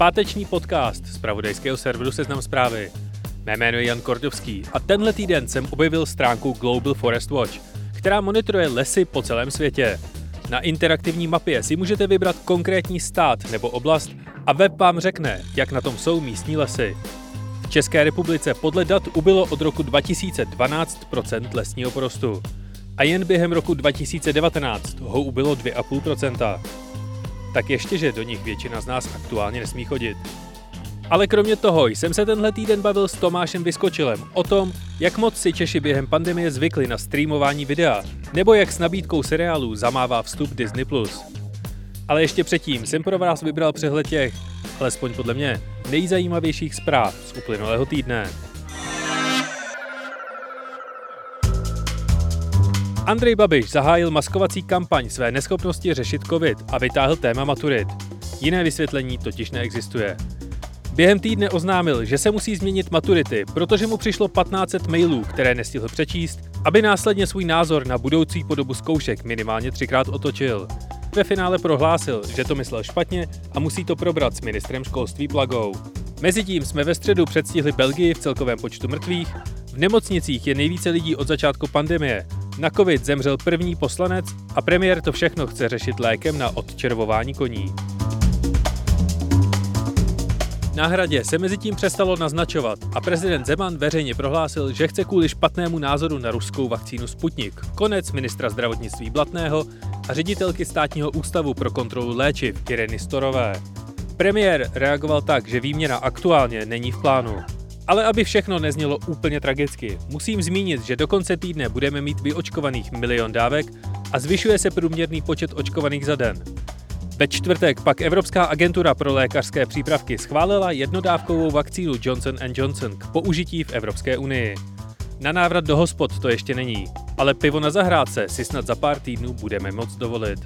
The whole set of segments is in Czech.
Páteční podcast z pravodejského serveru Seznam zprávy. Mé jméno je Jan Kordovský a tenhle týden jsem objevil stránku Global Forest Watch, která monitoruje lesy po celém světě. Na interaktivní mapě si můžete vybrat konkrétní stát nebo oblast a web vám řekne, jak na tom jsou místní lesy. V České republice podle dat ubylo od roku 2012 lesního porostu a jen během roku 2019 ho ubylo 2,5 tak ještě, že do nich většina z nás aktuálně nesmí chodit. Ale kromě toho jsem se tenhle týden bavil s Tomášem Vyskočilem o tom, jak moc si Češi během pandemie zvykli na streamování videa, nebo jak s nabídkou seriálů zamává vstup Disney+. Ale ještě předtím jsem pro vás vybral přehled těch, alespoň podle mě, nejzajímavějších zpráv z uplynulého týdne. Andrej Babiš zahájil maskovací kampaň své neschopnosti řešit covid a vytáhl téma maturit. Jiné vysvětlení totiž neexistuje. Během týdne oznámil, že se musí změnit maturity, protože mu přišlo 1500 mailů, které nestihl přečíst, aby následně svůj názor na budoucí podobu zkoušek minimálně třikrát otočil. Ve finále prohlásil, že to myslel špatně a musí to probrat s ministrem školství Plagou. Mezitím jsme ve středu předstihli Belgii v celkovém počtu mrtvých, v nemocnicích je nejvíce lidí od začátku pandemie na covid zemřel první poslanec a premiér to všechno chce řešit lékem na odčervování koní. Na hradě se mezi tím přestalo naznačovat a prezident Zeman veřejně prohlásil, že chce kvůli špatnému názoru na ruskou vakcínu Sputnik. Konec ministra zdravotnictví Blatného a ředitelky státního ústavu pro kontrolu léčiv Ireny Storové. Premiér reagoval tak, že výměna aktuálně není v plánu. Ale aby všechno neznělo úplně tragicky, musím zmínit, že do konce týdne budeme mít vyočkovaných milion dávek a zvyšuje se průměrný počet očkovaných za den. Ve čtvrtek pak Evropská agentura pro lékařské přípravky schválila jednodávkovou vakcínu Johnson Johnson k použití v Evropské unii. Na návrat do hospod to ještě není, ale pivo na zahrádce si snad za pár týdnů budeme moc dovolit.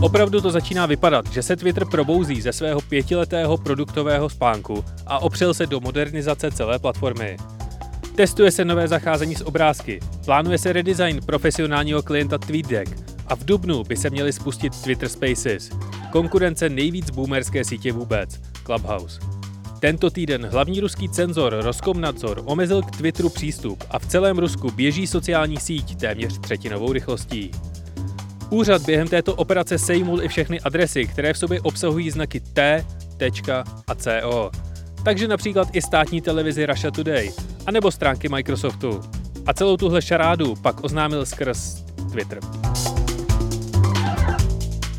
Opravdu to začíná vypadat, že se Twitter probouzí ze svého pětiletého produktového spánku a opřel se do modernizace celé platformy. Testuje se nové zacházení s obrázky, plánuje se redesign profesionálního klienta TweetDeck a v dubnu by se měly spustit Twitter Spaces, konkurence nejvíc boomerské sítě vůbec, Clubhouse. Tento týden hlavní ruský cenzor Roskomnadzor omezil k Twitteru přístup a v celém Rusku běží sociální síť téměř třetinovou rychlostí. Úřad během této operace sejmul i všechny adresy, které v sobě obsahují znaky T, tečka a CO. Takže například i státní televizi Russia Today, anebo stránky Microsoftu. A celou tuhle šarádu pak oznámil skrz Twitter.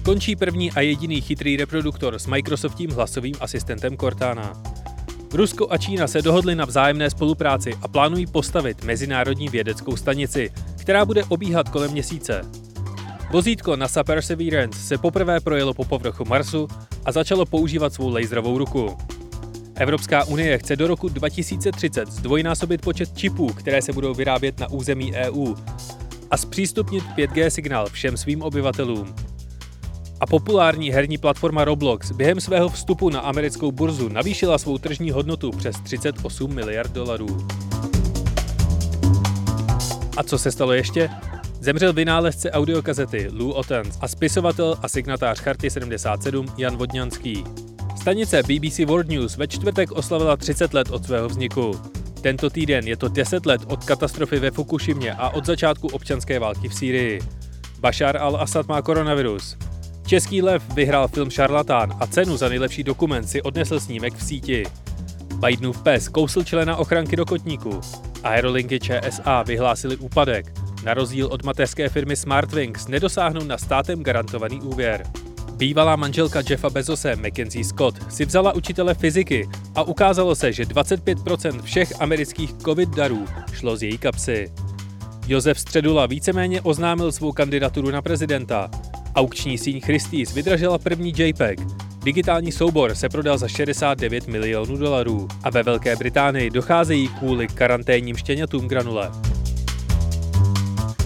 Končí první a jediný chytrý reproduktor s Microsoftím hlasovým asistentem Cortana. Rusko a Čína se dohodly na vzájemné spolupráci a plánují postavit mezinárodní vědeckou stanici, která bude obíhat kolem měsíce. Vozítko NASA Perseverance se poprvé projelo po povrchu Marsu a začalo používat svou laserovou ruku. Evropská unie chce do roku 2030 zdvojnásobit počet čipů, které se budou vyrábět na území EU a zpřístupnit 5G signál všem svým obyvatelům. A populární herní platforma Roblox během svého vstupu na americkou burzu navýšila svou tržní hodnotu přes 38 miliard dolarů. A co se stalo ještě? Zemřel vynálezce audiokazety Lou Ottens a spisovatel a signatář Charty 77 Jan Vodňanský. Stanice BBC World News ve čtvrtek oslavila 30 let od svého vzniku. Tento týden je to 10 let od katastrofy ve Fukushimě a od začátku občanské války v Sýrii. Bashar al-Assad má koronavirus. Český lev vyhrál film Šarlatán a cenu za nejlepší dokument si odnesl snímek v síti. Bidenův pes kousl člena ochranky do kotníku. Aerolinky ČSA vyhlásili úpadek. Na rozdíl od mateřské firmy Smartwings nedosáhnou na státem garantovaný úvěr. Bývalá manželka Jeffa Bezose, Mackenzie Scott, si vzala učitele fyziky a ukázalo se, že 25% všech amerických covid darů šlo z její kapsy. Josef Středula víceméně oznámil svou kandidaturu na prezidenta. Aukční síň Christie's vydražila první JPEG. Digitální soubor se prodal za 69 milionů dolarů a ve Velké Británii docházejí kvůli karanténním štěňatům granule.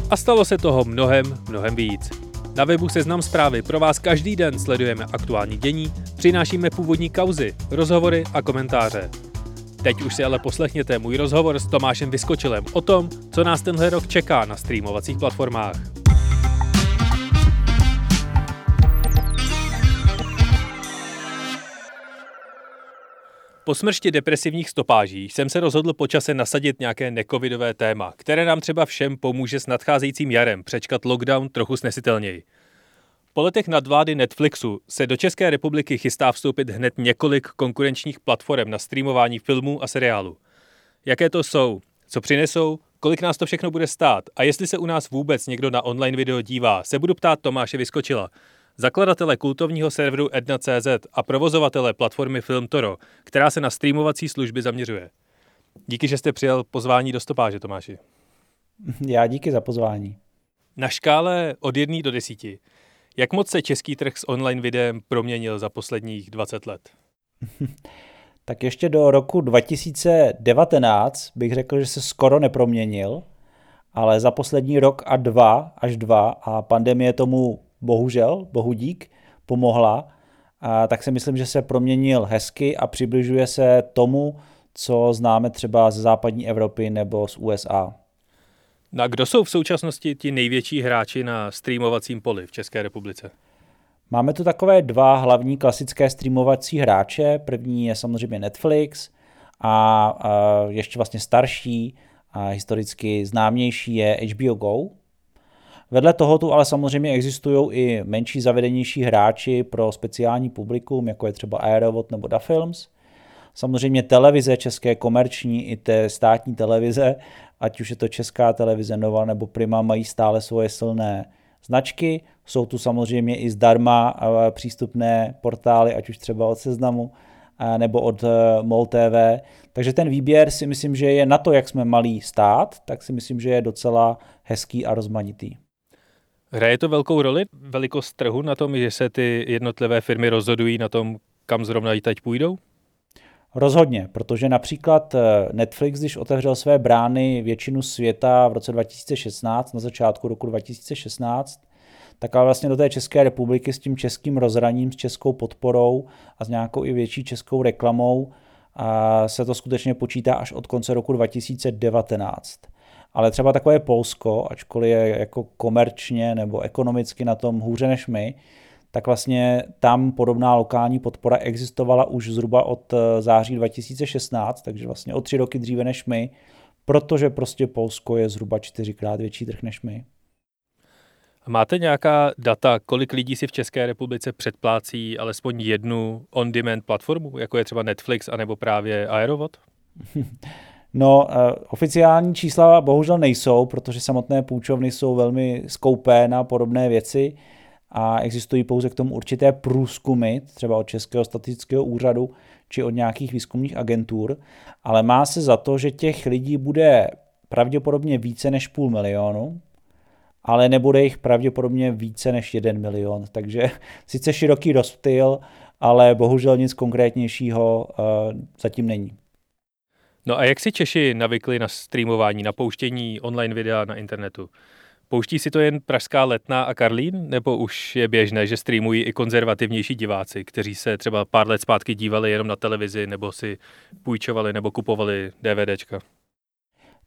A stalo se toho mnohem, mnohem víc. Na webu Seznam zprávy pro vás každý den sledujeme aktuální dění, přinášíme původní kauzy, rozhovory a komentáře. Teď už si ale poslechněte můj rozhovor s Tomášem Vyskočilem o tom, co nás tenhle rok čeká na streamovacích platformách. Po smršti depresivních stopáží jsem se rozhodl počase nasadit nějaké necovidové téma, které nám třeba všem pomůže s nadcházejícím jarem přečkat lockdown trochu snesitelněji. Po letech nadvlády Netflixu se do České republiky chystá vstoupit hned několik konkurenčních platform na streamování filmů a seriálů. Jaké to jsou? Co přinesou? Kolik nás to všechno bude stát? A jestli se u nás vůbec někdo na online video dívá, se budu ptát Tomáše Vyskočila, zakladatele kultovního serveru Edna.cz a provozovatele platformy Filmtoro, která se na streamovací služby zaměřuje. Díky, že jste přijal pozvání do stopáže, Tomáši. Já díky za pozvání. Na škále od 1 do 10. Jak moc se český trh s online videem proměnil za posledních 20 let? tak ještě do roku 2019 bych řekl, že se skoro neproměnil, ale za poslední rok a dva až dva a pandemie tomu bohužel, bohu dík, pomohla, a tak si myslím, že se proměnil hezky a přibližuje se tomu, co známe třeba ze západní Evropy nebo z USA. No a kdo jsou v současnosti ti největší hráči na streamovacím poli v České republice? Máme tu takové dva hlavní klasické streamovací hráče. První je samozřejmě Netflix a, a ještě vlastně starší a historicky známější je HBO Go. Vedle toho tu ale samozřejmě existují i menší zavedenější hráči pro speciální publikum, jako je třeba Aerovod nebo Da Films. Samozřejmě televize české komerční i té státní televize, ať už je to česká televize Nova nebo Prima, mají stále svoje silné značky. Jsou tu samozřejmě i zdarma přístupné portály, ať už třeba od Seznamu nebo od e, MOL TV. Takže ten výběr si myslím, že je na to, jak jsme malý stát, tak si myslím, že je docela hezký a rozmanitý. Hraje to velkou roli velikost trhu na tom, že se ty jednotlivé firmy rozhodují na tom, kam zrovna i teď půjdou? Rozhodně, protože například eh, Netflix, když otevřel své brány většinu světa v roce 2016, na začátku roku 2016, tak ale vlastně do té České republiky s tím českým rozhraním, s českou podporou a s nějakou i větší českou reklamou a se to skutečně počítá až od konce roku 2019. Ale třeba takové Polsko, ačkoliv je jako komerčně nebo ekonomicky na tom hůře než my, tak vlastně tam podobná lokální podpora existovala už zhruba od eh, září 2016, takže vlastně o tři roky dříve než my, protože prostě Polsko je zhruba čtyřikrát větší trh než my. Máte nějaká data, kolik lidí si v České republice předplácí alespoň jednu on-demand platformu, jako je třeba Netflix anebo právě Aerovod? No, uh, oficiální čísla bohužel nejsou, protože samotné půjčovny jsou velmi skoupé na podobné věci a existují pouze k tomu určité průzkumy, třeba od Českého statistického úřadu či od nějakých výzkumných agentur, ale má se za to, že těch lidí bude pravděpodobně více než půl milionu, ale nebude jich pravděpodobně více než jeden milion. Takže sice široký rozptyl, ale bohužel nic konkrétnějšího uh, zatím není. No a jak si Češi navykli na streamování, na pouštění online videa na internetu? Pouští si to jen Pražská letná a Karlín, nebo už je běžné, že streamují i konzervativnější diváci, kteří se třeba pár let zpátky dívali jenom na televizi, nebo si půjčovali nebo kupovali DVDčka?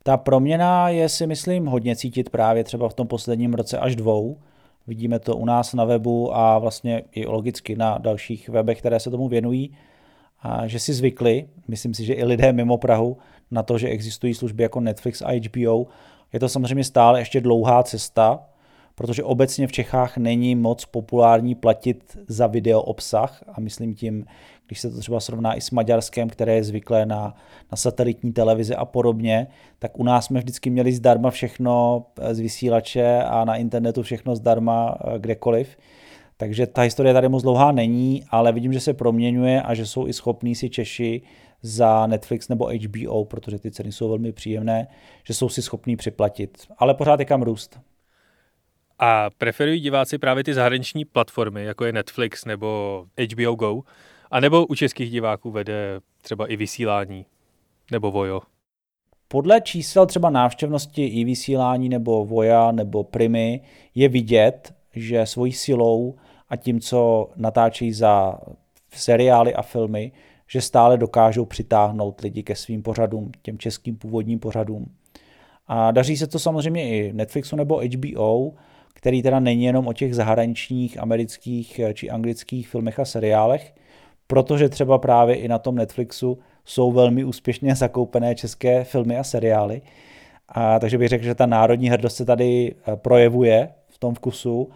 Ta proměna je si myslím hodně cítit právě třeba v tom posledním roce až dvou. Vidíme to u nás na webu a vlastně i logicky na dalších webech, které se tomu věnují, a že si zvykli, myslím si, že i lidé mimo Prahu, na to, že existují služby jako Netflix a HBO, je to samozřejmě stále ještě dlouhá cesta, protože obecně v Čechách není moc populární platit za video obsah a myslím tím, když se to třeba srovná i s Maďarskem, které je zvyklé na, na satelitní televizi a podobně, tak u nás jsme vždycky měli zdarma všechno z vysílače a na internetu všechno zdarma eh, kdekoliv. Takže ta historie tady moc dlouhá není, ale vidím, že se proměňuje a že jsou i schopní si Češi za Netflix nebo HBO, protože ty ceny jsou velmi příjemné, že jsou si schopní připlatit. Ale pořád je kam růst. A preferují diváci právě ty zahraniční platformy, jako je Netflix nebo HBO Go, a nebo u českých diváků vede třeba i vysílání, nebo Vojo? Podle čísel třeba návštěvnosti i vysílání nebo Voja nebo Primy je vidět, že svojí silou a tím, co natáčí za seriály a filmy, že stále dokážou přitáhnout lidi ke svým pořadům, těm českým původním pořadům. A daří se to samozřejmě i Netflixu nebo HBO, který teda není jenom o těch zahraničních amerických či anglických filmech a seriálech, protože třeba právě i na tom Netflixu jsou velmi úspěšně zakoupené české filmy a seriály. A takže bych řekl, že ta národní hrdost se tady eh, projevuje v tom vkusu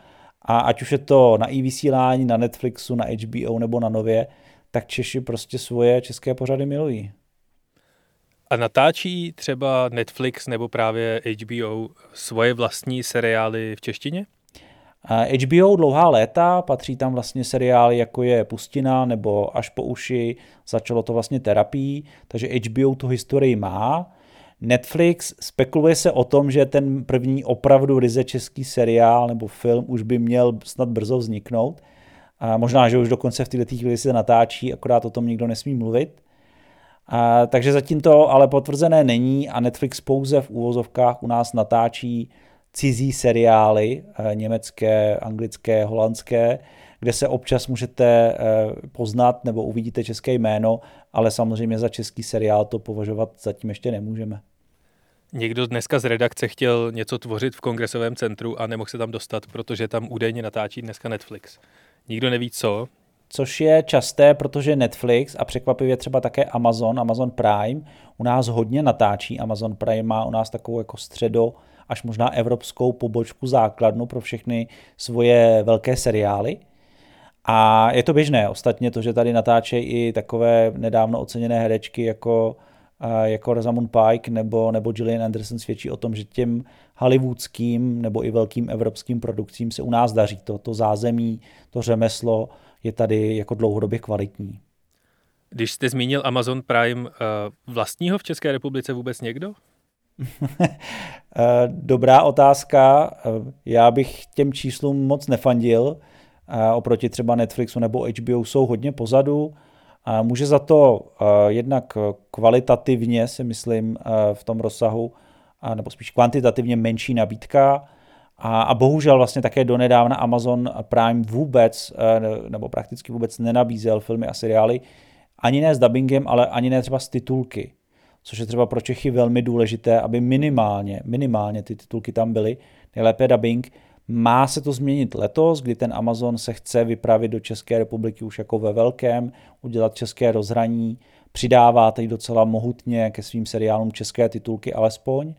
a ať už je to na i vysílání, na Netflixu, na HBO nebo na Nově, tak Češi prostě svoje české pořady milují. A natáčí třeba Netflix nebo právě HBO svoje vlastní seriály v češtině? HBO dlouhá léta, patří tam vlastně seriály jako je Pustina nebo Až po uši, začalo to vlastně terapií, takže HBO tu historii má. Netflix spekuluje se o tom, že ten první opravdu ryze český seriál nebo film už by měl snad brzo vzniknout. A možná, že už dokonce v této chvíli se natáčí, akorát o tom nikdo nesmí mluvit. A, takže zatím to ale potvrzené není a Netflix pouze v úvozovkách u nás natáčí cizí seriály, eh, německé, anglické, holandské, kde se občas můžete eh, poznat nebo uvidíte české jméno, ale samozřejmě za český seriál to považovat zatím ještě nemůžeme. Někdo dneska z redakce chtěl něco tvořit v kongresovém centru a nemohl se tam dostat, protože tam údajně natáčí dneska Netflix. Nikdo neví co. Což je časté, protože Netflix a překvapivě třeba také Amazon, Amazon Prime, u nás hodně natáčí. Amazon Prime má u nás takovou jako středo až možná evropskou pobočku základnu pro všechny svoje velké seriály. A je to běžné. Ostatně to, že tady natáčejí i takové nedávno oceněné herečky jako, jako Rosamund Pike nebo, nebo Gillian Anderson svědčí o tom, že těm hollywoodským nebo i velkým evropským produkcím se u nás daří. To, to zázemí, to řemeslo je tady jako dlouhodobě kvalitní. Když jste zmínil Amazon Prime, vlastního v České republice vůbec někdo? Eh, dobrá otázka. Eh, já bych těm číslům moc nefandil. Eh, oproti třeba Netflixu nebo HBO jsou hodně pozadu. Může za to jednak kvalitativně, si myslím, v tom rozsahu, nebo spíš kvantitativně menší nabídka. A, a bohužel vlastně také donedávna Amazon Prime vůbec, nebo prakticky vůbec nenabízel filmy a seriály, ani ne s dubbingem, ale ani ne třeba s titulky což je třeba pro Čechy velmi důležité, aby minimálně, minimálně ty titulky tam byly, nejlépe dubbing. Má se to změnit letos, kdy ten Amazon se chce vypravit do České republiky už jako ve velkém, udělat české rozhraní, přidává teď docela mohutně ke svým seriálům české titulky alespoň.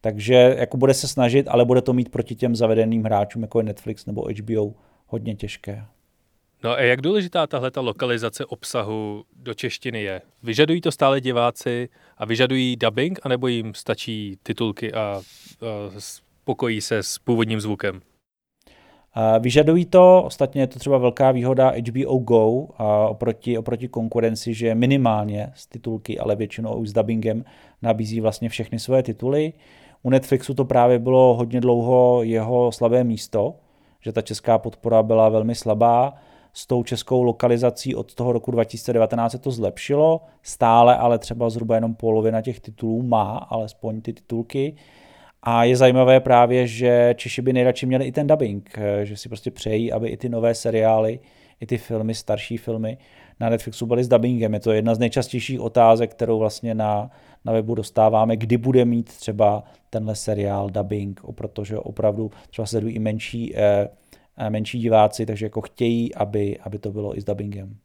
Takže jako bude se snažit, ale bude to mít proti těm zavedeným hráčům, jako je Netflix nebo HBO, hodně těžké. No a jak důležitá tahle ta lokalizace obsahu do češtiny je? Vyžadují to stále diváci a vyžadují dubbing, anebo jim stačí titulky a, a spokojí se s původním zvukem? Vyžadují to, ostatně je to třeba velká výhoda HBO Go a oproti, oproti konkurenci, že minimálně s titulky, ale většinou už s dubbingem nabízí vlastně všechny své tituly. U Netflixu to právě bylo hodně dlouho jeho slabé místo, že ta česká podpora byla velmi slabá s tou českou lokalizací od toho roku 2019 se to zlepšilo, stále ale třeba zhruba jenom polovina těch titulů má alespoň ty titulky. A je zajímavé právě, že Češi by nejradši měli i ten dubbing, že si prostě přejí, aby i ty nové seriály, i ty filmy, starší filmy na Netflixu byly s dubbingem. Je to jedna z nejčastějších otázek, kterou vlastně na, na webu dostáváme, kdy bude mít třeba tenhle seriál dubbing, protože opravdu třeba sledují i menší eh, menší diváci, takže jako chtějí, aby, aby to bylo i s dubbingem.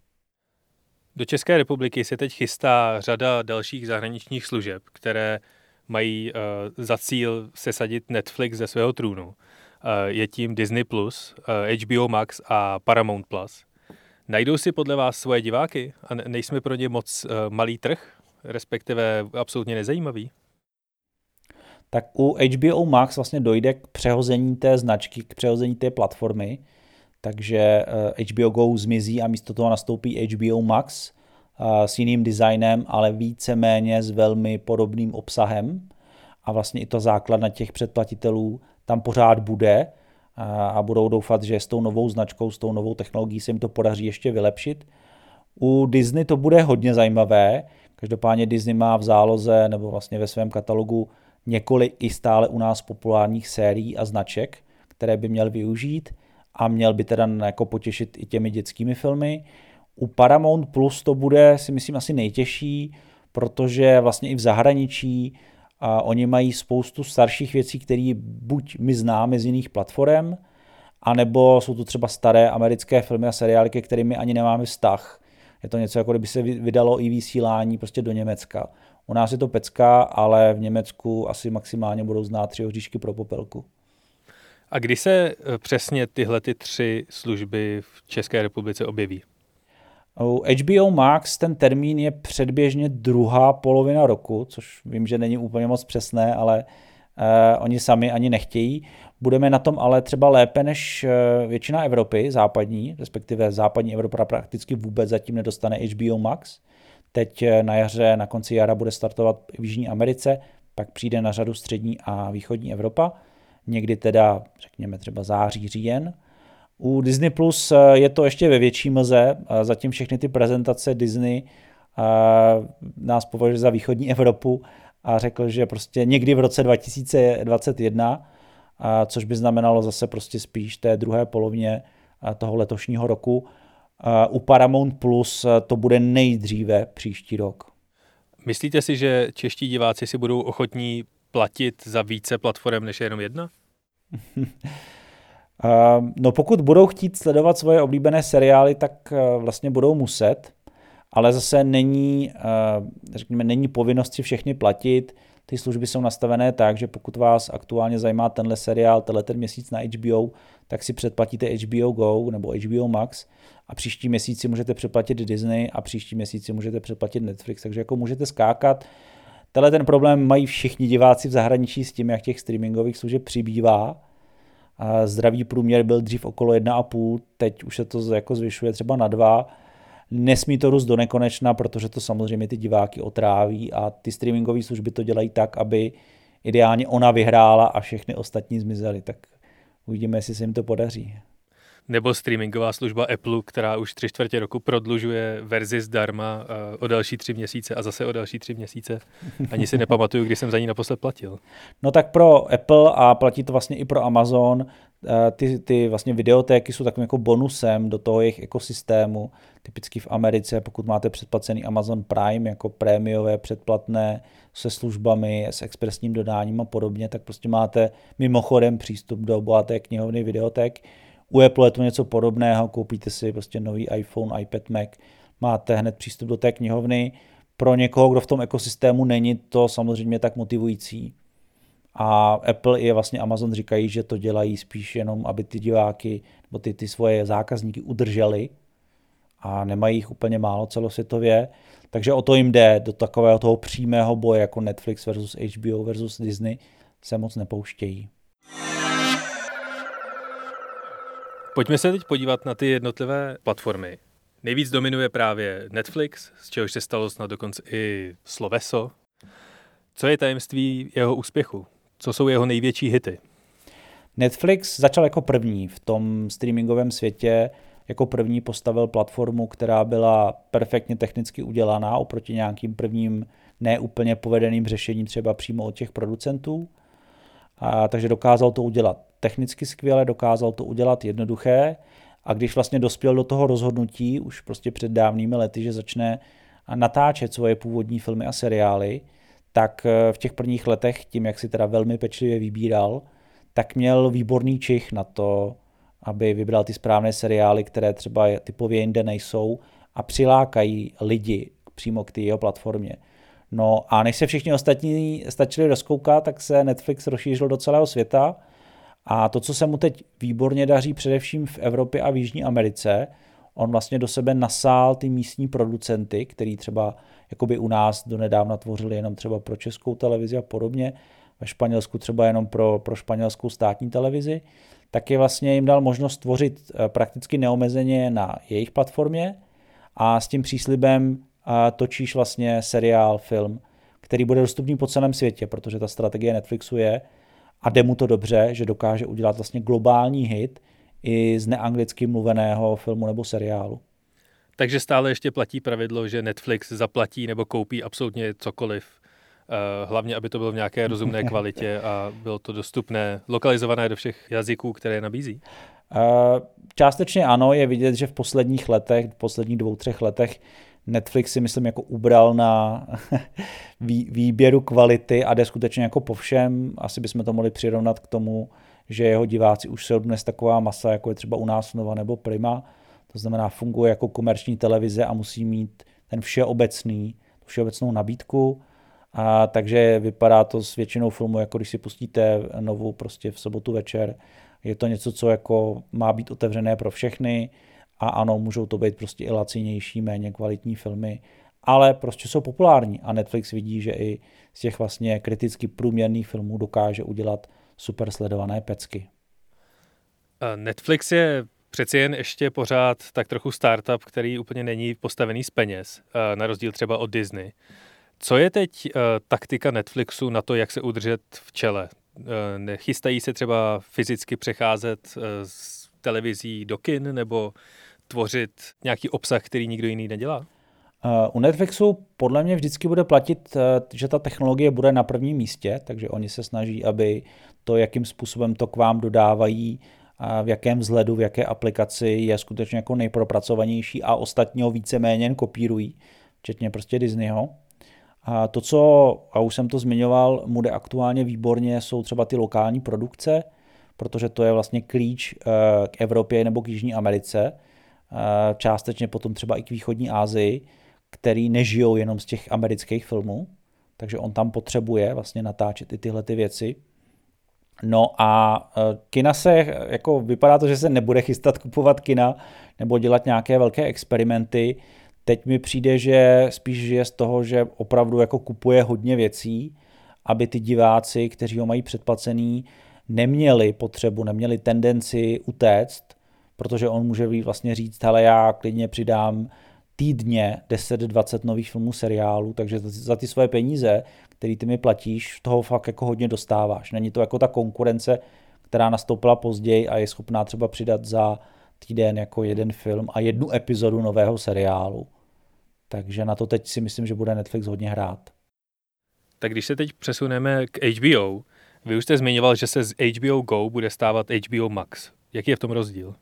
Do České republiky se teď chystá řada dalších zahraničních služeb, které mají uh, za cíl sesadit Netflix ze svého trůnu. Uh, je tím Disney+, Plus, uh, eh, HBO Max a Paramount+. Plus. Najdou si podle vás svoje diváky a nejsme pro ně moc uh, malý trh, respektive absolutně nezajímavý? tak u HBO Max vlastně dojde k přehození té značky, k přehození té platformy, takže HBO eh, Go zmizí a místo toho nastoupí HBO Max s jiným designem, ale více-méně s velmi podobným obsahem a vlastně i to základna těch předplatitelů tam pořád bude a budou doufat, že s tou novou značkou, s tou novou technologií se jim to podaří ještě vylepšit. U Disney to bude hodně zajímavé. Každopádně Disney má v záloze nebo vlastně ve svém katalogu několik i stále u nás populárních sérií a značek, které by měl využít a měl by teda jako potěšit i těmi dětskými filmy. U Paramount Plus to bude si myslím asi nejtěžší, protože vlastně i v zahraničí a oni mají spoustu starších věcí, které buď my známe z jiných platform, anebo jsou to třeba staré americké filmy a seriály, ke kterým my ani nemáme vztah. Je to něco, jako kdyby se vydalo i vysílání prostě do Německa. U nás je to pecka, ale v Německu asi maximálně budou znát tři oříšky pro popelku. A kdy se eh, přesně tyhle ty tři služby v České republice objeví? U HBO Max ten termín je předběžně druhá polovina roku, což vím, že není úplně moc přesné, ale uh, oni sami ani nechtějí. Budeme na tom ale třeba lépe než uh, většina Evropy, západní, respektive západní Evropa prakticky vůbec zatím nedostane HBO Max. Teď na jaře, na konci jara bude startovat v Jižní Americe, pak přijde na řadu střední a východní Evropa někdy teda, řekněme třeba září, říjen. U Disney Plus eh, je to ještě ve větší mlze, zatím všechny ty prezentace Disney eh, nás považuje za východní Evropu a řekl, že prostě někdy v roce 2021, což by znamenalo zase prostě spíš té druhé polovině toho letošního roku. U Paramount Plus to bude nejdříve příští rok. Myslíte si, že čeští diváci si budou ochotní platit za více platform než jenom jedna? no pokud budou chtít sledovat svoje oblíbené seriály, tak eh, vlastně budou muset, ale zase není, eh, řekněme, není povinnost si všechny platit. Ty služby jsou nastavené tak, že pokud vás aktuálně zajímá tenhle seriál, tenhle ten měsíc na HBO, tak si předplatíte HBO Go nebo HBO Max a příští měsíc si můžete předplatit Disney a příští měsíc si můžete předplatit Netflix, takže jako můžete skákat Tenhle ten problém mají všichni diváci v zahraničí s tím, jak těch streamingových služeb přibývá. Zdravý průměr byl dřív okolo 1,5, teď už se to jako zvyšuje třeba na 2. Nesmí to růst do nekonečna, protože to samozřejmě ty diváky otráví a ty streamingové služby to dělají tak, aby ideálně ona vyhrála a všechny ostatní zmizely. Tak uvidíme, jestli se jim to podaří nebo streamingová služba Apple, která už tři čtvrtě roku prodlužuje verzi zdarma eh, o další tři měsíce a zase o další tři měsíce. Ani si nepamatuju, kdy jsem za ní naposled platil. No tak pro Apple a platí to vlastně i pro Amazon, eh, ty, ty vlastně videotéky jsou takovým jako bonusem do toho jejich ekosystému. Typicky v Americe, pokud máte předplacený Amazon Prime jako prémiové předplatné se službami, s expresním dodáním a podobně, tak prostě máte mimochodem přístup do bohaté knihovny videoték u Apple je to něco podobného, koupíte si prostě nový iPhone, iPad, Mac, máte hned přístup do té knihovny. Pro někoho, kdo v tom ekosystému není, to samozřejmě tak motivující. A Apple i vlastně Amazon říkají, že to dělají spíš jenom, aby ty diváky nebo ty, ty svoje zákazníky udrželi a nemají jich úplně málo celosvětově. Takže o to jim jde, do takového toho přímého boje jako Netflix versus HBO versus Disney se moc nepouštějí. Pojďme se teď podívat na ty jednotlivé platformy. Nejvíc dominuje právě Netflix, z čehož se stalo snad dokonce i Sloveso. Co je tajemství jeho úspěchu? Co jsou jeho největší hity? Netflix začal jako první v tom streamingovém světě, jako první postavil platformu, která byla perfektně technicky udělaná oproti nějakým prvním neúplně povedeným řešením třeba přímo od těch producentů. A, takže dokázal to udělat technicky skvěle, dokázal to udělat jednoduché a když vlastně dospěl do toho rozhodnutí už prostě před dávnými lety, že začne natáčet svoje původní filmy a seriály, tak eh, v těch prvních letech, tím jak si teda velmi pečlivě vybíral, tak měl výborný čich na to, aby vybral ty správné seriály, které třeba typově jinde nejsou a přilákají lidi přímo k té jeho platformě. No a než se všichni ostatní stačili rozkoukat, tak se Netflix rozšířil do celého světa a to, co se mu teď výborně daří především v Evropě a v Jižní Americe, on vlastně do sebe nasál ty místní producenty, který třeba jakoby u nás donedávna tvořili jenom třeba pro českou televizi a podobně, ve Španělsku třeba jenom pro, pro španělskou státní televizi, tak je vlastně jim dal možnost tvořit eh, prakticky neomezeně na jejich platformě a s tím příslibem eh, točíš vlastně seriál, film, který bude dostupný po celém světě, protože ta strategie Netflixu je, a jde mu to dobře, že dokáže udělat vlastně globální hit i z neanglicky mluveného filmu nebo seriálu. Takže stále ještě platí pravidlo, že Netflix zaplatí nebo koupí absolutně cokoliv, eh, hlavně aby to bylo v nějaké rozumné kvalitě a bylo to dostupné, lokalizované do všech jazyků, které nabízí? Eh, částečně ano, je vidět, že v posledních letech, v posledních dvou, třech letech Netflix si myslím jako ubral na výběru kvality a jde skutečně jako po všem. Asi bychom to mohli přirovnat k tomu, že jeho diváci už jsou dnes taková masa, jako je třeba u nás Nova nebo Prima. To znamená, funguje jako komerční televize a musí mít ten všeobecný, všeobecnou nabídku. A takže vypadá to s většinou filmu, jako když si pustíte novou prostě v sobotu večer. Je to něco, co jako má být otevřené pro všechny a ano, můžou to být prostě i lacinější, méně kvalitní filmy, ale prostě jsou populární a Netflix vidí, že i z těch vlastně kriticky průměrných filmů dokáže udělat super sledované pecky. Netflix je přeci jen ještě pořád tak trochu startup, který úplně není postavený z peněz, na rozdíl třeba od Disney. Co je teď taktika Netflixu na to, jak se udržet v čele? Nechystají se třeba fyzicky přecházet z televizí do kin, nebo tvořit nějaký obsah, který nikdo jiný nedělá? U Netflixu podle mě vždycky bude platit, eh, že ta technologie bude na prvním místě, takže oni se snaží, aby to, jakým způsobem to k vám dodávají, v jakém vzhledu, v jaké aplikaci je skutečně jako nejpropracovanější a ostatního víceméně jen kopírují, včetně prostě Disneyho. A to, co, a už jsem to zmiňoval, mu jde aktuálně výborně, jsou třeba ty lokální produkce, protože to je vlastně klíč eh, k Evropě nebo k Jižní Americe, Eh, částečně potom třeba i k východní Asii, který nežijou jenom z těch amerických filmů, takže on tam potřebuje vlastně natáčet i tyhle ty věci. No a eh, kina se, jako vypadá to, že se nebude chystat kupovat kina nebo dělat nějaké velké experimenty. Teď mi přijde, že spíš žije z toho, že opravdu jako kupuje hodně věcí, aby ty diváci, kteří ho mají předplacený, neměli potřebu, neměli tendenci utéct protože on může vlastně říct, hele, já klidně přidám týdně 10-20 nových filmů, seriálů, takže za ty svoje peníze, který ty mi platíš, toho fakt jako hodně dostáváš. Není to jako ta konkurence, která nastoupila později a je schopná třeba přidat za týden jako jeden film a jednu epizodu nového seriálu. Takže na to teď si myslím, že bude Netflix hodně hrát. Tak když se teď přesuneme k HBO, vy už jste zmiňoval, že se z HBO Go bude stávat HBO Max. Jaký je v tom rozdíl?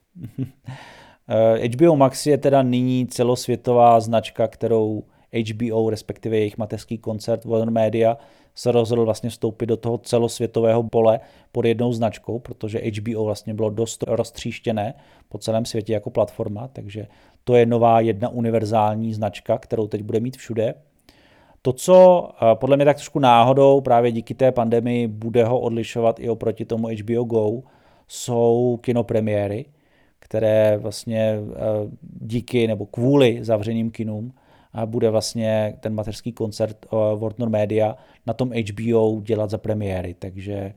HBO Max je teda nyní celosvětová značka, kterou HBO, respektive jejich mateřský koncert Warner Media, se rozhodl vlastně vstoupit do toho celosvětového pole pod jednou značkou, protože HBO vlastně bylo dost roztříštěné po celém světě jako platforma, takže to je nová jedna univerzální značka, kterou teď bude mít všude. To, co podle mě tak trošku náhodou právě díky té pandemii bude ho odlišovat i oproti tomu HBO Go, jsou kinopremiéry, které vlastně eh, díky nebo kvůli zavřeným kinům bude vlastně ten mateřský koncert eh, Warner Media na tom HBO dělat za premiéry, takže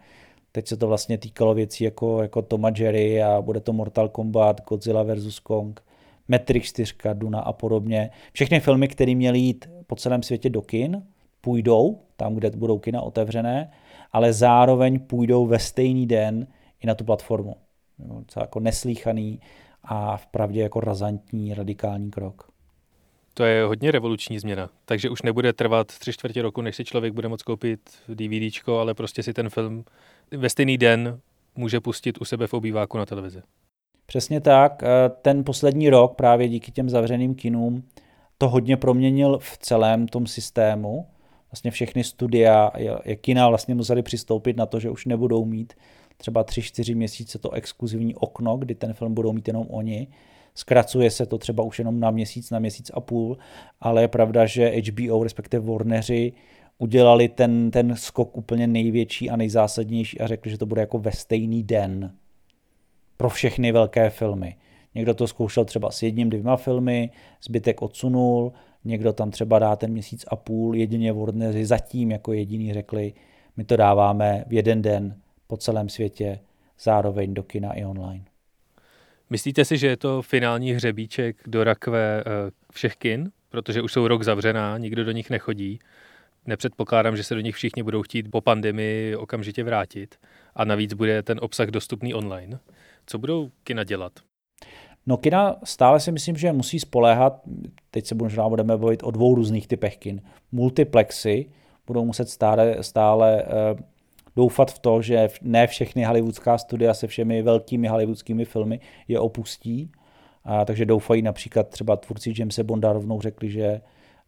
teď se to vlastně týkalo věcí jako, jako Tom a Jerry a bude to Mortal Kombat, Godzilla vs. Kong, Matrix 4, Duna a podobně. Všechny filmy, které měly jít po celém světě do kin, půjdou tam, kde budou kina otevřené, ale zároveň půjdou ve stejný den i na tu platformu. Co jako neslíchaný a vpravdě jako razantní, radikální krok. To je hodně revoluční změna, takže už nebude trvat tři čtvrtě roku, než si člověk bude moct koupit DVDčko, ale prostě si ten film ve stejný den může pustit u sebe v obýváku na televizi. Přesně tak. Eh, ten poslední rok právě díky těm zavřeným kinům to hodně proměnil v celém tom systému. Vlastně všechny studia, kina vlastně museli přistoupit na to, že už nebudou mít třeba 3-4 měsíce to exkluzivní okno, kdy ten film budou mít jenom oni. Zkracuje se to třeba už jenom na měsíc, na měsíc a půl, ale je pravda, že HBO, respektive Warneri, udělali ten, ten skok úplně největší a nejzásadnější a řekli, že to bude jako ve stejný den pro všechny velké filmy. Někdo to zkoušel třeba s jedním, dvěma filmy, zbytek odsunul, někdo tam třeba dá ten měsíc a půl, jedině Warneri zatím jako jediný řekli, my to dáváme v jeden den po celém světě, zároveň do kina i online. Myslíte si, že je to finální hřebíček do rakve eh, všech kin, protože už jsou rok zavřená, nikdo do nich nechodí? Nepředpokládám, že se do nich všichni budou chtít po pandemii okamžitě vrátit a navíc bude ten obsah dostupný online. Co budou kina dělat? No kina stále si myslím, že musí spoléhat, teď se možná budeme bavit o dvou různých typech kin. Multiplexy budou muset stále, stále uh, doufat v to, že ne všechny hollywoodská studia se všemi velkými hollywoodskými filmy je opustí, a, takže doufají například třeba tvůrci Jamesa Bonda rovnou řekli, že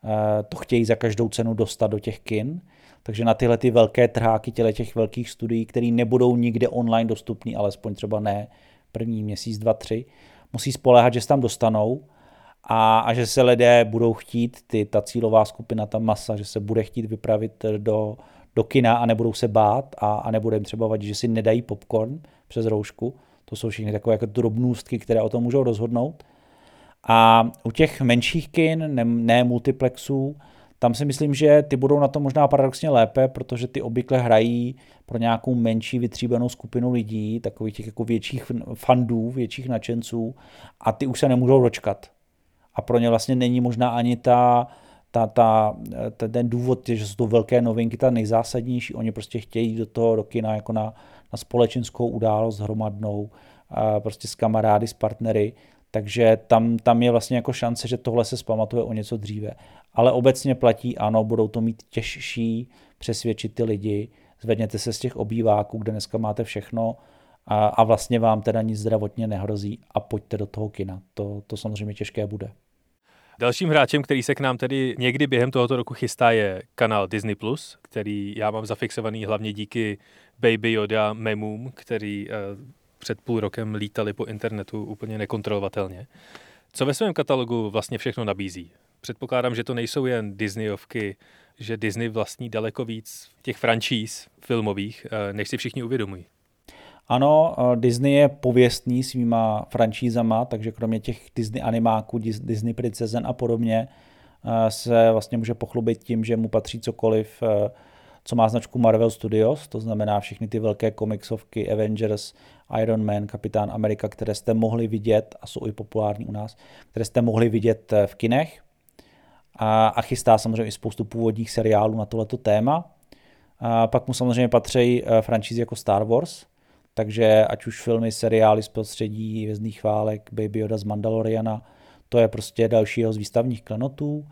uh, to chtějí za každou cenu dostat do těch kin, takže na tyhle ty velké trháky těle těch velkých studií, které nebudou nikde online dostupný, alespoň třeba ne první měsíc, dva, tři, musí spoléhat, že se tam dostanou a, a že se lidé budou chtít, ty, ta cílová skupina, ta masa, že se bude chtít vypravit do, do kina a nebudou se bát a, a nebude jim třeba vadit, že si nedají popcorn přes roušku. To jsou všechny takové jako drobnůstky, které o tom můžou rozhodnout. A u těch menších kin, ne, ne multiplexů, tam si myslím, že ty budou na to možná paradoxně lépe, protože ty obvykle hrají pro nějakou menší vytříbenou skupinu lidí, takových těch jako větších fandů, větších nadšenců a ty už se nemůžou dočkat. A pro ně vlastně není možná ani ta, ta, ta, ten důvod, že jsou to velké novinky, ta nejzásadnější. Oni prostě chtějí do toho do kina jako na, na společenskou událost hromadnou, a prostě s kamarády, s partnery, takže tam, tam je vlastně jako šance, že tohle se zpamatuje o něco dříve. Ale obecně platí, ano, budou to mít těžší přesvědčit ty lidi, zvedněte se z těch obýváků, kde dneska máte všechno a, a vlastně vám teda nic zdravotně nehrozí a pojďte do toho kina. To, to samozřejmě těžké bude. Dalším hráčem, který se k nám tedy někdy během tohoto roku chystá, je kanál Disney+, který já mám zafixovaný hlavně díky Baby Yoda memům, který eh, před půl rokem lítali po internetu úplně nekontrolovatelně. Co ve svém katalogu vlastně všechno nabízí? Předpokládám, že to nejsou jen Disneyovky, že Disney vlastní daleko víc těch franšíz filmových, eh, než si všichni uvědomují. Ano, eh, Disney je pověstný svýma franšízama, takže kromě těch Disney animáků, Disney princezen a podobně, eh, se vlastně může pochlubit tím, že mu patří cokoliv, co má značku Marvel Studios, to znamená všechny ty velké komiksovky, Avengers, Iron Man, Kapitán Amerika, které jste mohli vidět a jsou i populární u nás, které jste mohli vidět v kinech a, a chystá samozřejmě i spoustu původních seriálů na tohleto téma. A pak mu samozřejmě patří eh, franšízy jako Star Wars, takže ať už filmy, seriály z prostředí Vězdných válek, Baby Yoda z Mandaloriana, to je prostě dalšího z výstavních klenotů.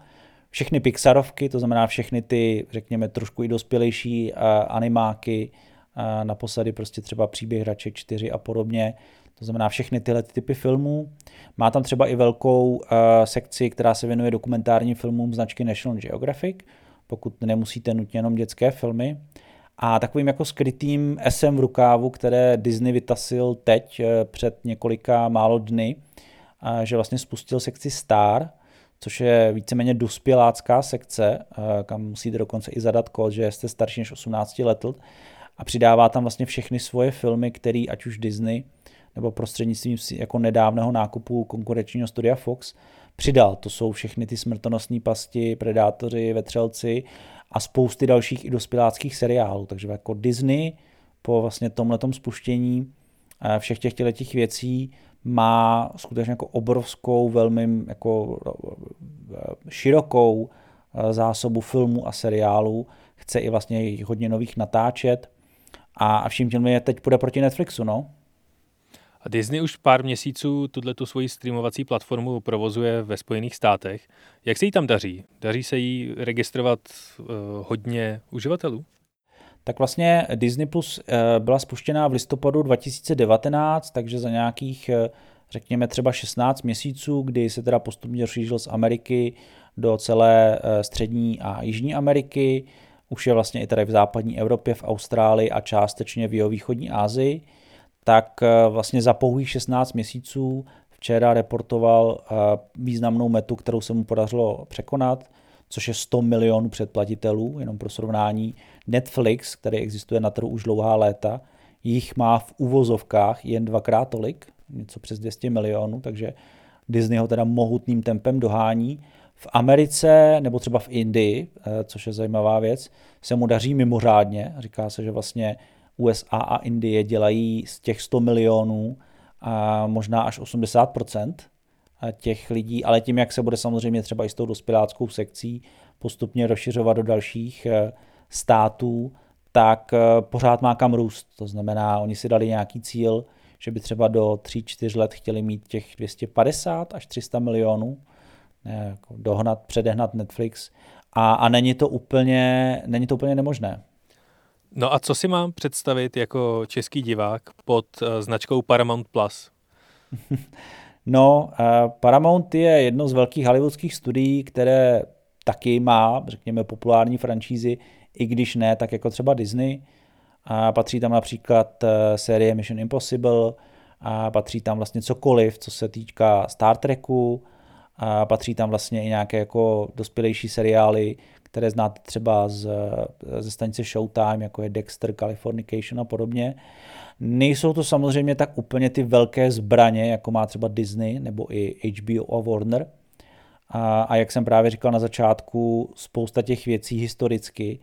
Všechny Pixarovky, to znamená všechny ty, řekněme, trošku i dospělejší uh, animáky, uh, naposledy prostě třeba Příběh hraček 4 a podobně, to znamená všechny tyhle typy filmů. Má tam třeba i velkou uh, sekci, která se věnuje dokumentárním filmům značky National Geographic, pokud nemusíte nutně jenom dětské filmy. A takovým jako skrytým esem v rukávu, které Disney vytasil teď uh, před několika málo dny, že vlastně spustil sekci Star, což je víceméně dospělácká sekce, kam musíte dokonce i zadat kód, že jste starší než 18 let a přidává tam vlastně všechny svoje filmy, které ať už Disney nebo prostřednictvím jako nedávného nákupu konkurenčního studia Fox přidal. To jsou všechny ty smrtonosné pasti, Predátoři, Vetřelci a spousty dalších i dospěláckých seriálů. Takže jako Disney po vlastně tomhletom spuštění eh, všech těch těch věcí má skutečně jako obrovskou, velmi jako eh, širokou eh, zásobu filmů a seriálů. Chce i vlastně hodně nových natáčet. A vším těm je teď půjde proti Netflixu, no. Disney už pár měsíců tuhle tu svoji streamovací platformu provozuje ve Spojených státech. Jak se jí tam daří? Daří se jí registrovat uh, hodně uživatelů? Tak vlastně Disney Plus uh, byla spuštěná v listopadu 2019, takže za nějakých, uh, řekněme třeba 16 měsíců, kdy se teda postupně rozšířil z Ameriky do celé střední a jižní Ameriky. Už je vlastně i tady v západní Evropě, v Austrálii a částečně v jeho východní Asii tak eh, vlastně za pouhých 16 měsíců včera reportoval eh, významnou metu, kterou se mu podařilo překonat, což je 100 milionů předplatitelů, jenom pro srovnání. Netflix, který existuje na trhu už dlouhá léta, jich má v uvozovkách jen dvakrát tolik, něco přes 200 milionů, takže Disney ho teda mohutným tempem dohání. V Americe nebo třeba v Indii, eh, což je zajímavá věc, se mu daří mimořádně. Říká se, že vlastně USA a Indie dělají z těch 100 milionů a možná až 80%, těch lidí, ale tím, jak se bude samozřejmě třeba i s tou dospěláckou sekcí postupně rozšiřovat do dalších států, tak pořád má kam růst. To znamená, oni si dali nějaký cíl, že by třeba do 3-4 let chtěli mít těch 250 až 300 milionů, jako dohnat, předehnat Netflix a, a není, to úplně, není to úplně nemožné. No a co si mám představit jako český divák pod uh, značkou Paramount Plus? no, uh, Paramount je jedno z velkých hollywoodských studií, které taky má, řekněme, populární franšízy, i když ne, tak jako třeba Disney. A patří tam například uh, série Mission Impossible, a patří tam vlastně cokoliv, co se týká Star Treku, a patří tam vlastně i nějaké jako dospělejší seriály, které znáte třeba z, ze stanice Showtime, jako je Dexter, Californication a podobně. Nejsou to samozřejmě tak úplně ty velké zbraně, jako má třeba Disney nebo i HBO a Warner. A, a jak jsem právě říkal na začátku, spousta těch věcí historicky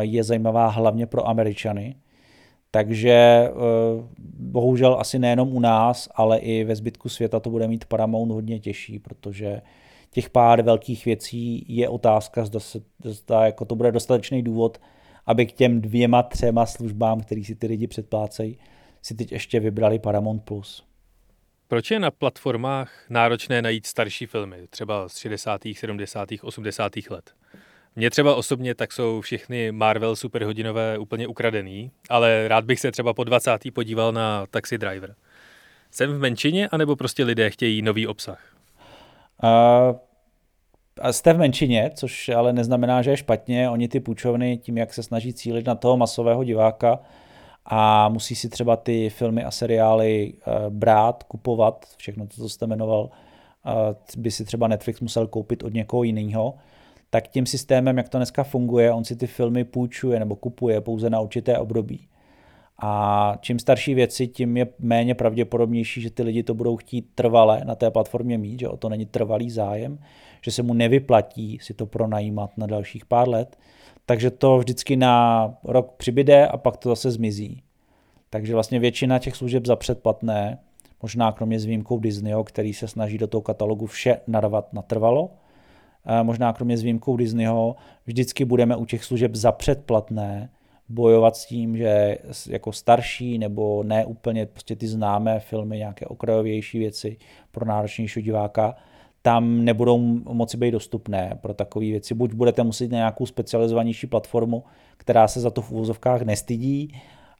je zajímavá hlavně pro Američany. Takže eh, bohužel asi nejenom u nás, ale i ve zbytku světa to bude mít Paramount hodně těžší, protože těch pár velkých věcí je otázka, zda, se, zda jako to bude dostatečný důvod, aby k těm dvěma, třema službám, který si ty lidi předplácejí, si teď ještě vybrali Paramount+. Plus. Proč je na platformách náročné najít starší filmy, třeba z 60., 70., 80. let? Mně třeba osobně tak jsou všechny Marvel superhodinové úplně ukradený, ale rád bych se třeba po 20. podíval na Taxi Driver. Jsem v menšině, anebo prostě lidé chtějí nový obsah? Uh, jste v menšině, což ale neznamená, že je špatně. Oni ty půjčovny tím, jak se snaží cílit na toho masového diváka a musí si třeba ty filmy a seriály uh, brát, kupovat, všechno to, co jste jmenoval, by si třeba Netflix musel koupit od někoho jiného, tak tím systémem, jak to dneska funguje, on si ty filmy půjčuje nebo kupuje pouze na určité období. A čím starší věci, tím je méně pravděpodobnější, že ty lidi to budou chtít trvale na té platformě mít, že o to není trvalý zájem, že se mu nevyplatí si to pronajímat na dalších pár let. Takže to vždycky na rok přibyde a pak to zase zmizí. Takže vlastně většina těch služeb za předplatné, možná kromě s výjimkou Disneyho, který se snaží do toho katalogu vše narvat natrvalo, možná kromě s výjimkou Disneyho, vždycky budeme u těch služeb za předplatné bojovat s tím, že jako starší nebo ne úplně prostě ty známé filmy, nějaké okrajovější věci pro náročnějšího diváka, tam nebudou moci být dostupné pro takové věci. Buď budete muset na nějakou specializovanější platformu, která se za to v úvozovkách nestydí,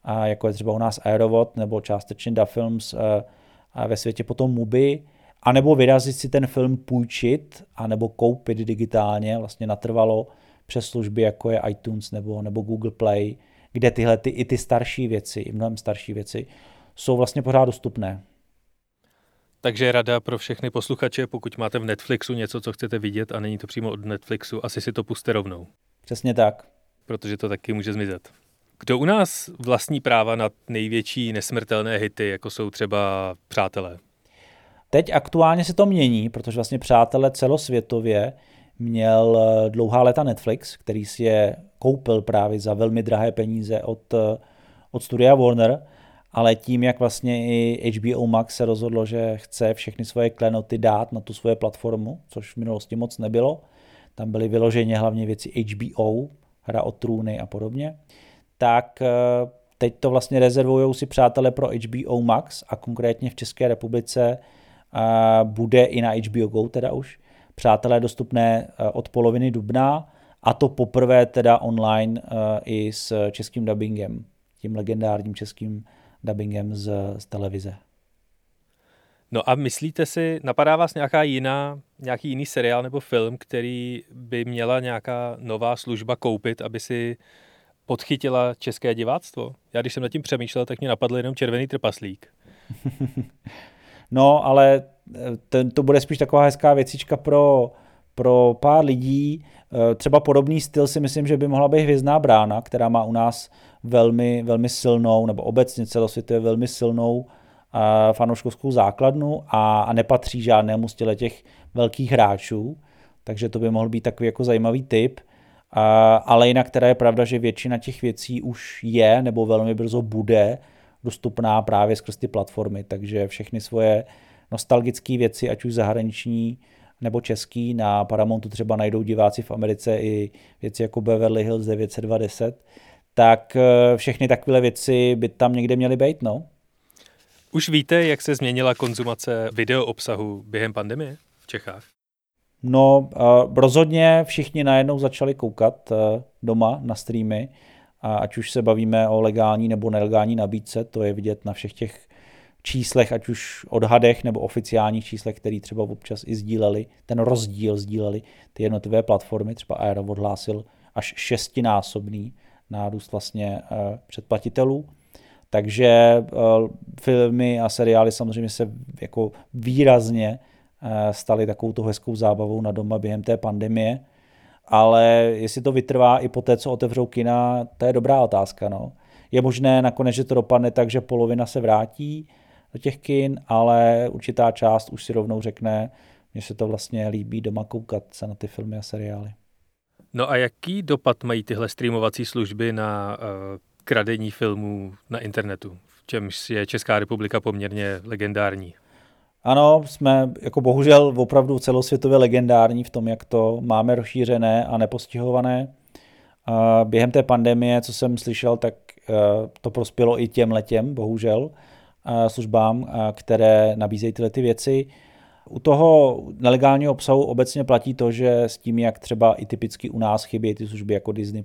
a jako je třeba u nás Aerovod nebo částečně Da Films eh, a ve světě potom Mubi, anebo vyrazit si ten film půjčit, anebo koupit digitálně, vlastně natrvalo přes služby, jako je iTunes nebo, nebo Google Play, kde tyhle ty, i ty starší věci, i mnohem starší věci, jsou vlastně pořád dostupné. Takže rada pro všechny posluchače, pokud máte v Netflixu něco, co chcete vidět a není to přímo od Netflixu, asi si to puste rovnou. Přesně tak. Protože to taky může zmizet. Kdo u nás vlastní práva na největší nesmrtelné hity, jako jsou třeba Přátelé? Teď aktuálně se to mění, protože vlastně Přátelé celosvětově měl eh, dlouhá léta Netflix, který si je koupil právě za velmi drahé peníze od, eh, od studia Warner, ale tím, jak vlastně i HBO Max se rozhodlo, že chce všechny svoje klenoty dát na tu svoje platformu, což v minulosti moc nebylo, tam byly vyloženě hlavně věci HBO, hra o trůny a podobně, tak eh, teď to vlastně rezervují si přátelé pro HBO Max a konkrétně v České republice bude i na HBO Go teda už, Přátelé dostupné eh, od poloviny dubna a to poprvé teda online eh, i s českým dubbingem, tím legendárním českým dubbingem z, z televize. No a myslíte si, napadá vás nějaká jiná, nějaký jiný seriál nebo film, který by měla nějaká nová služba koupit, aby si podchytila české diváctvo? Já když jsem nad tím přemýšlel, tak mě napadl jenom Červený trpaslík. no, ale ten, to bude spíš taková hezká věcička pro, pro pár lidí. Eh, třeba podobný styl si myslím, že by mohla být Hvězdná brána, která má u nás velmi, velmi silnou, nebo obecně celosvětově velmi silnou eh, fanouškovskou základnu a, a nepatří žádnému z těch velkých hráčů, takže to by mohl být takový jako zajímavý typ. A, ale jinak teda je pravda, že většina těch věcí už je nebo velmi brzo bude dostupná právě skrz ty platformy, takže všechny svoje nostalgické věci, ať už zahraniční nebo český. Na Paramountu třeba najdou diváci v Americe i věci jako Beverly Hills 920, tak eh, všechny takové věci by tam někde měly být, no. Už víte, jak se změnila konzumace video obsahu během pandemie v Čechách? No, uh, rozhodně všichni najednou začali koukat uh, doma na streamy, ať už se bavíme o legální nebo nelegální nabídce, to je vidět na všech těch číslech, ať už odhadech nebo oficiálních číslech, který třeba občas i sdíleli, ten rozdíl sdíleli ty jednotlivé platformy, třeba Aero odhlásil až šestinásobný nárůst vlastně uh, předplatitelů. Takže uh, filmy a seriály samozřejmě se jako výrazně Eh, staly takovou tu hezkou zábavou na doma během té pandemie. Ale jestli to vytrvá i po té, co otevřou kina, to je dobrá otázka. No. Je možné nakonec, že to dopadne tak, že polovina se vrátí do těch kin, ale určitá část už si rovnou řekne, že se to vlastně líbí doma koukat se na ty filmy a seriály. No a jaký dopad mají tyhle streamovací služby na uh, kradení filmů na internetu, v čemž je Česká republika poměrně legendární? Ano, jsme jako bohužel opravdu celosvětově legendární v tom, jak to máme rozšířené a nepostihované. Během té pandemie, co jsem slyšel, tak e, to prospělo i těm letěm, bohužel, službám, které nabízejí tyhle ty věci. U toho nelegálního obsahu obecně platí to, že s tím, jak třeba i typicky u nás chybí ty služby jako Disney+,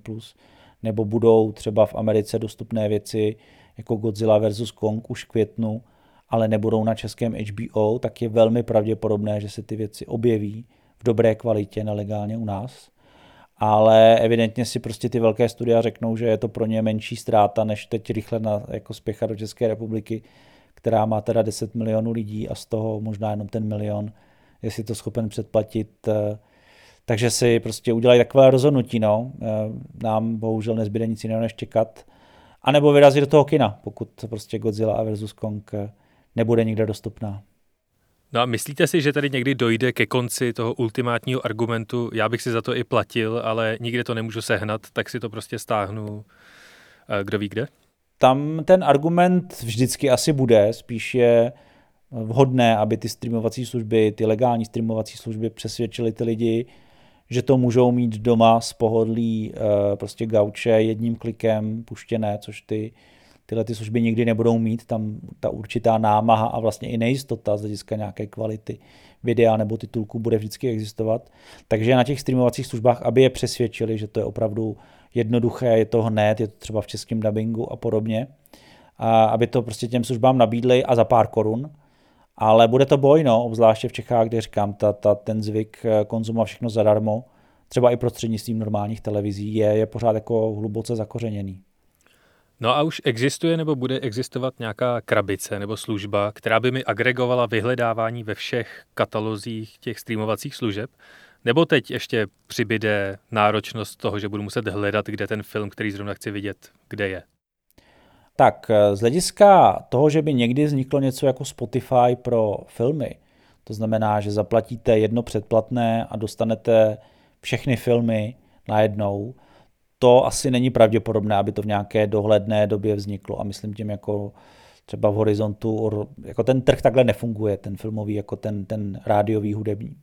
nebo budou třeba v Americe dostupné věci jako Godzilla vs. Kong už v květnu, ale nebudou na českém HBO, tak je velmi pravděpodobné, že se ty věci objeví v dobré kvalitě nelegálně u nás. Ale evidentně si prostě ty velké studia řeknou, že je to pro ně menší ztráta, než teď rychle na, jako spěchat do České republiky, která má teda 10 milionů lidí a z toho možná jenom ten milion, jestli to schopen předplatit. Eh, takže si prostě udělají takové rozhodnutí. No. Eh, nám bohužel nezbyde nic jiného, než čekat. A nebo vyrazit do toho kina, pokud prostě Godzilla versus Kong eh, nebude nikde dostupná. No a myslíte si, že tady někdy dojde ke konci toho ultimátního argumentu, já bych si za to i platil, ale nikde to nemůžu sehnat, tak si to prostě stáhnu, eh, kdo ví kde? Tam ten argument vždycky asi bude, spíš je vhodné, aby ty streamovací služby, ty legální streamovací služby přesvědčily ty lidi, že to můžou mít doma z pohodlí eh, prostě gauče jedním klikem puštěné, což ty tyhle ty služby nikdy nebudou mít, tam ta určitá námaha a vlastně i nejistota z hlediska nějaké kvality videa nebo titulku bude vždycky existovat. Takže na těch streamovacích službách, aby je přesvědčili, že to je opravdu jednoduché, je to hned, je to třeba v českém dubbingu a podobně, a aby to prostě těm službám nabídli a za pár korun, ale bude to boj, no, obzvláště v Čechách, kde říkám, ta, ta, ten zvyk eh, konzumovat všechno zadarmo, třeba i prostřednictvím normálních televizí, je, je pořád jako hluboce zakořeněný. No a už existuje nebo bude existovat nějaká krabice nebo služba, která by mi agregovala vyhledávání ve všech katalozích těch streamovacích služeb? Nebo teď ještě přibyde náročnost toho, že budu muset hledat, kde ten film, který zrovna chci vidět, kde je? Tak z hlediska toho, že by někdy vzniklo něco jako Spotify pro filmy, to znamená, že zaplatíte jedno předplatné a dostanete všechny filmy najednou, to asi není pravděpodobné, aby to v nějaké dohledné době vzniklo. A myslím tím jako třeba v horizontu, jako ten trh takhle nefunguje, ten filmový, jako ten, ten rádiový, hudební.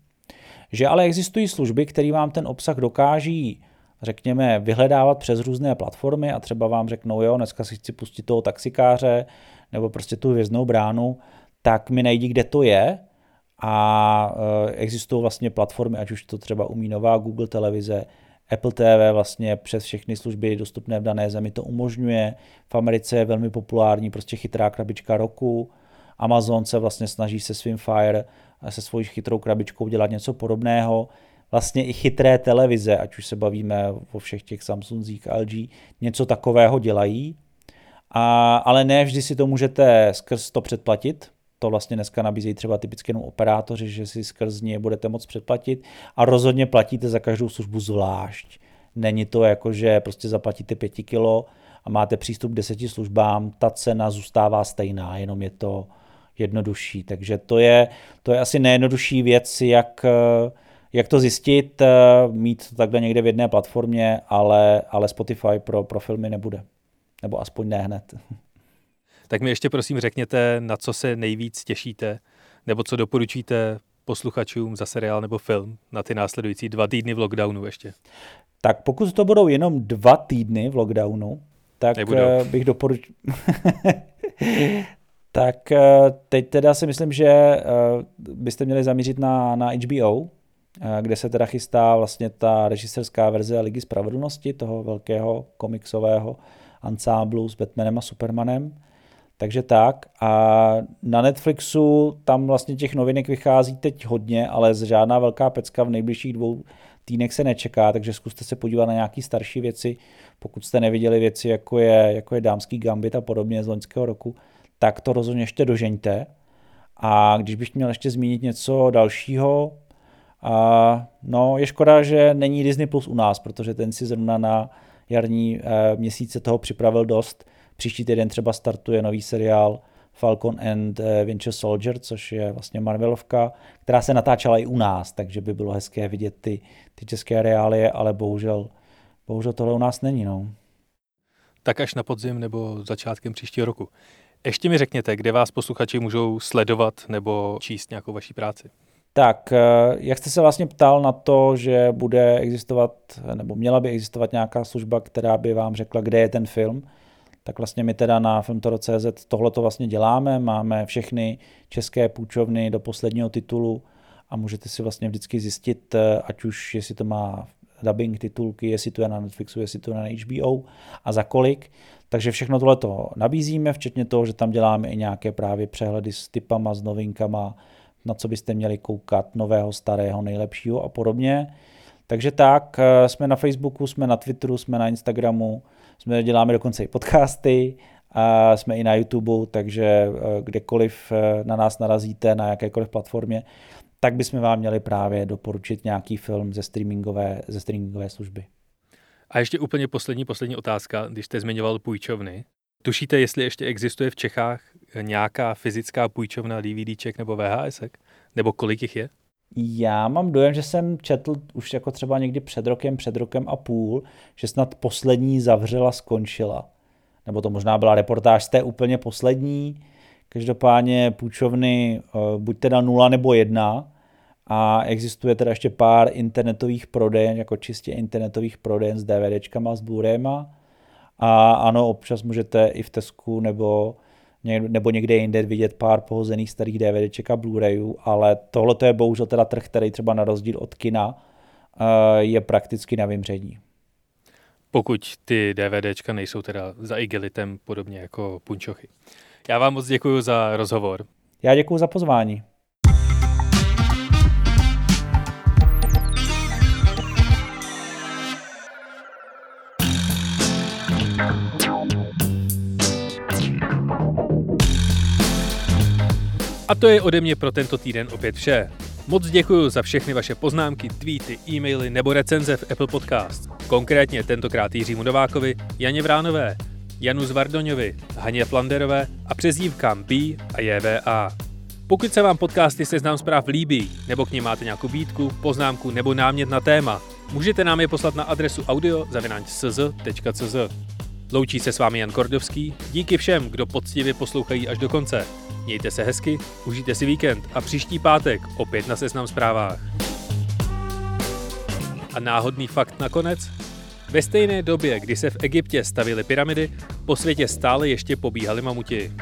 Že ale existují služby, které vám ten obsah dokáží, řekněme, vyhledávat přes různé platformy a třeba vám řeknou, jo, dneska si chci pustit toho taxikáře nebo prostě tu hvězdnou bránu, tak mi najdi, kde to je a e, existují vlastně platformy, ať už to třeba umí nová Google televize, Apple TV vlastně přes všechny služby dostupné v dané zemi to umožňuje. V Americe je velmi populární prostě chytrá krabička roku. Amazon se vlastně snaží se svým Fire, se svojí chytrou krabičkou dělat něco podobného. Vlastně i chytré televize, ať už se bavíme o všech těch Samsungích, LG, něco takového dělají. A, ale ne vždy si to můžete skrz to předplatit, to vlastně dneska nabízejí třeba typicky jenom operátoři, že si skrz ně budete moct předplatit a rozhodně platíte za každou službu zvlášť. Není to jako, že prostě zaplatíte 5 kilo a máte přístup k deseti službám, ta cena zůstává stejná, jenom je to jednodušší. Takže to je, to je asi nejjednodušší věc, jak, jak to zjistit, mít to takhle někde v jedné platformě, ale, ale Spotify pro, pro filmy nebude. Nebo aspoň ne hned. Tak mi ještě prosím řekněte, na co se nejvíc těšíte Nebo co doporučíte posluchačům za seriál nebo film na ty následující dva týdny v lockdownu ještě? Tak pokud to budou jenom dva týdny v lockdownu, tak Nebudou. Eh, bych doporučil... tak eh, teď teda si myslím, že eh, byste měli zamířit na, na HBO, kde se teda chystá vlastně ta režiserská verze Ligy spravedlnosti, toho velkého komiksového ansámblu s Batmanem a Supermanem. Takže tak. A na Netflixu tam vlastně těch novinek vychází teď hodně, ale žádná velká pecka v nejbližších dvou týdnech se nečeká, takže zkuste se podívat na nějaké starší věci. Pokud jste neviděli věci, jako je, jako je Dámský gambit a podobně z loňského roku, tak to rozhodně ještě dožeňte. A když bych měl ještě zmínit něco dalšího, a no, je škoda, že není Disney Plus u nás, protože ten si zrovna na jarní e, měsíce toho připravil dost. Příští týden třeba startuje nový seriál Falcon and eh, Winter Soldier, což je vlastně Marvelovka, která se natáčela i u nás, takže by bylo hezké vidět ty, ty české reálie, ale bohužel, bohužel tohle u nás není. No. Tak až na podzim nebo začátkem příštího roku. Ještě mi řekněte, kde vás posluchači můžou sledovat nebo číst nějakou vaší práci. Tak, eh, jak jste se vlastně ptal na to, že bude existovat, nebo měla by existovat nějaká služba, která by vám řekla, kde je ten film, tak vlastně my teda na filmtoro.cz tohle to vlastně děláme, máme všechny české půjčovny do posledního titulu a můžete si vlastně vždycky zjistit, eh, ať už jestli to má dubbing titulky, jestli to je na Netflixu, jestli to je na HBO a za kolik. Takže všechno tohle to nabízíme, včetně toho, že tam děláme i nějaké právě přehledy s typama, s novinkama, na co byste měli koukat, nového, starého, nejlepšího a podobně. Takže tak, eh, jsme na Facebooku, jsme na Twitteru, jsme na Instagramu, jsme děláme dokonce i podcasty, a jsme i na YouTube, takže eh, kdekoliv eh, na nás narazíte, na jakékoliv platformě, tak bychom vám měli právě doporučit nějaký film ze streamingové, ze streamingové služby. A ještě úplně poslední, poslední otázka, když jste zmiňoval půjčovny. Tušíte, jestli ještě existuje v Čechách nějaká fyzická půjčovna DVDček nebo VHSek? Nebo kolik jich je? Já mám dojem, že jsem četl už jako třeba někdy před rokem, před rokem a půl, že snad poslední zavřela, skončila. Nebo to možná byla reportáž z té úplně poslední. Každopádně půjčovny eh, buď teda nula nebo jedna a existuje teda ještě pár internetových prodejen, jako čistě internetových prodejen s DVDčkama, s Blu-rayma. A ano, občas můžete i v Tesku nebo nebo někde jinde vidět pár pohozených starých DVDček a Blu-rayů, ale tohle je bohužel teda trh, který třeba na rozdíl od kina eh, je prakticky na vymření. Pokud ty DVDčka nejsou teda za igelitem podobně jako punčochy. Já vám moc děkuji za rozhovor. Já děkuji za pozvání. To je ode mě pro tento týden opět vše. Moc děkuji za všechny vaše poznámky, tweety, e-maily nebo recenze v Apple Podcast. Konkrétně tentokrát Jiřímu Novákovi, Janě Vránové, Janu Zvardoňovi, Haně Flanderové a přezdívkám B a JVA. Pokud se vám podcasty Seznam zpráv líbí, nebo k ním máte nějakou výtku, poznámku nebo námět na téma, můžete nám je poslat na adresu audio.cz.cz. Loučí se s vámi Jan Kordovský, díky všem, kdo poctivě poslouchají až do konce. Mějte se hezky, užijte si víkend a příští pátek opět na Seznam zprávách. A náhodný fakt nakonec? Ve stejné době, kdy se v Egyptě stavily pyramidy, po světě stále ještě pobíhali mamuti.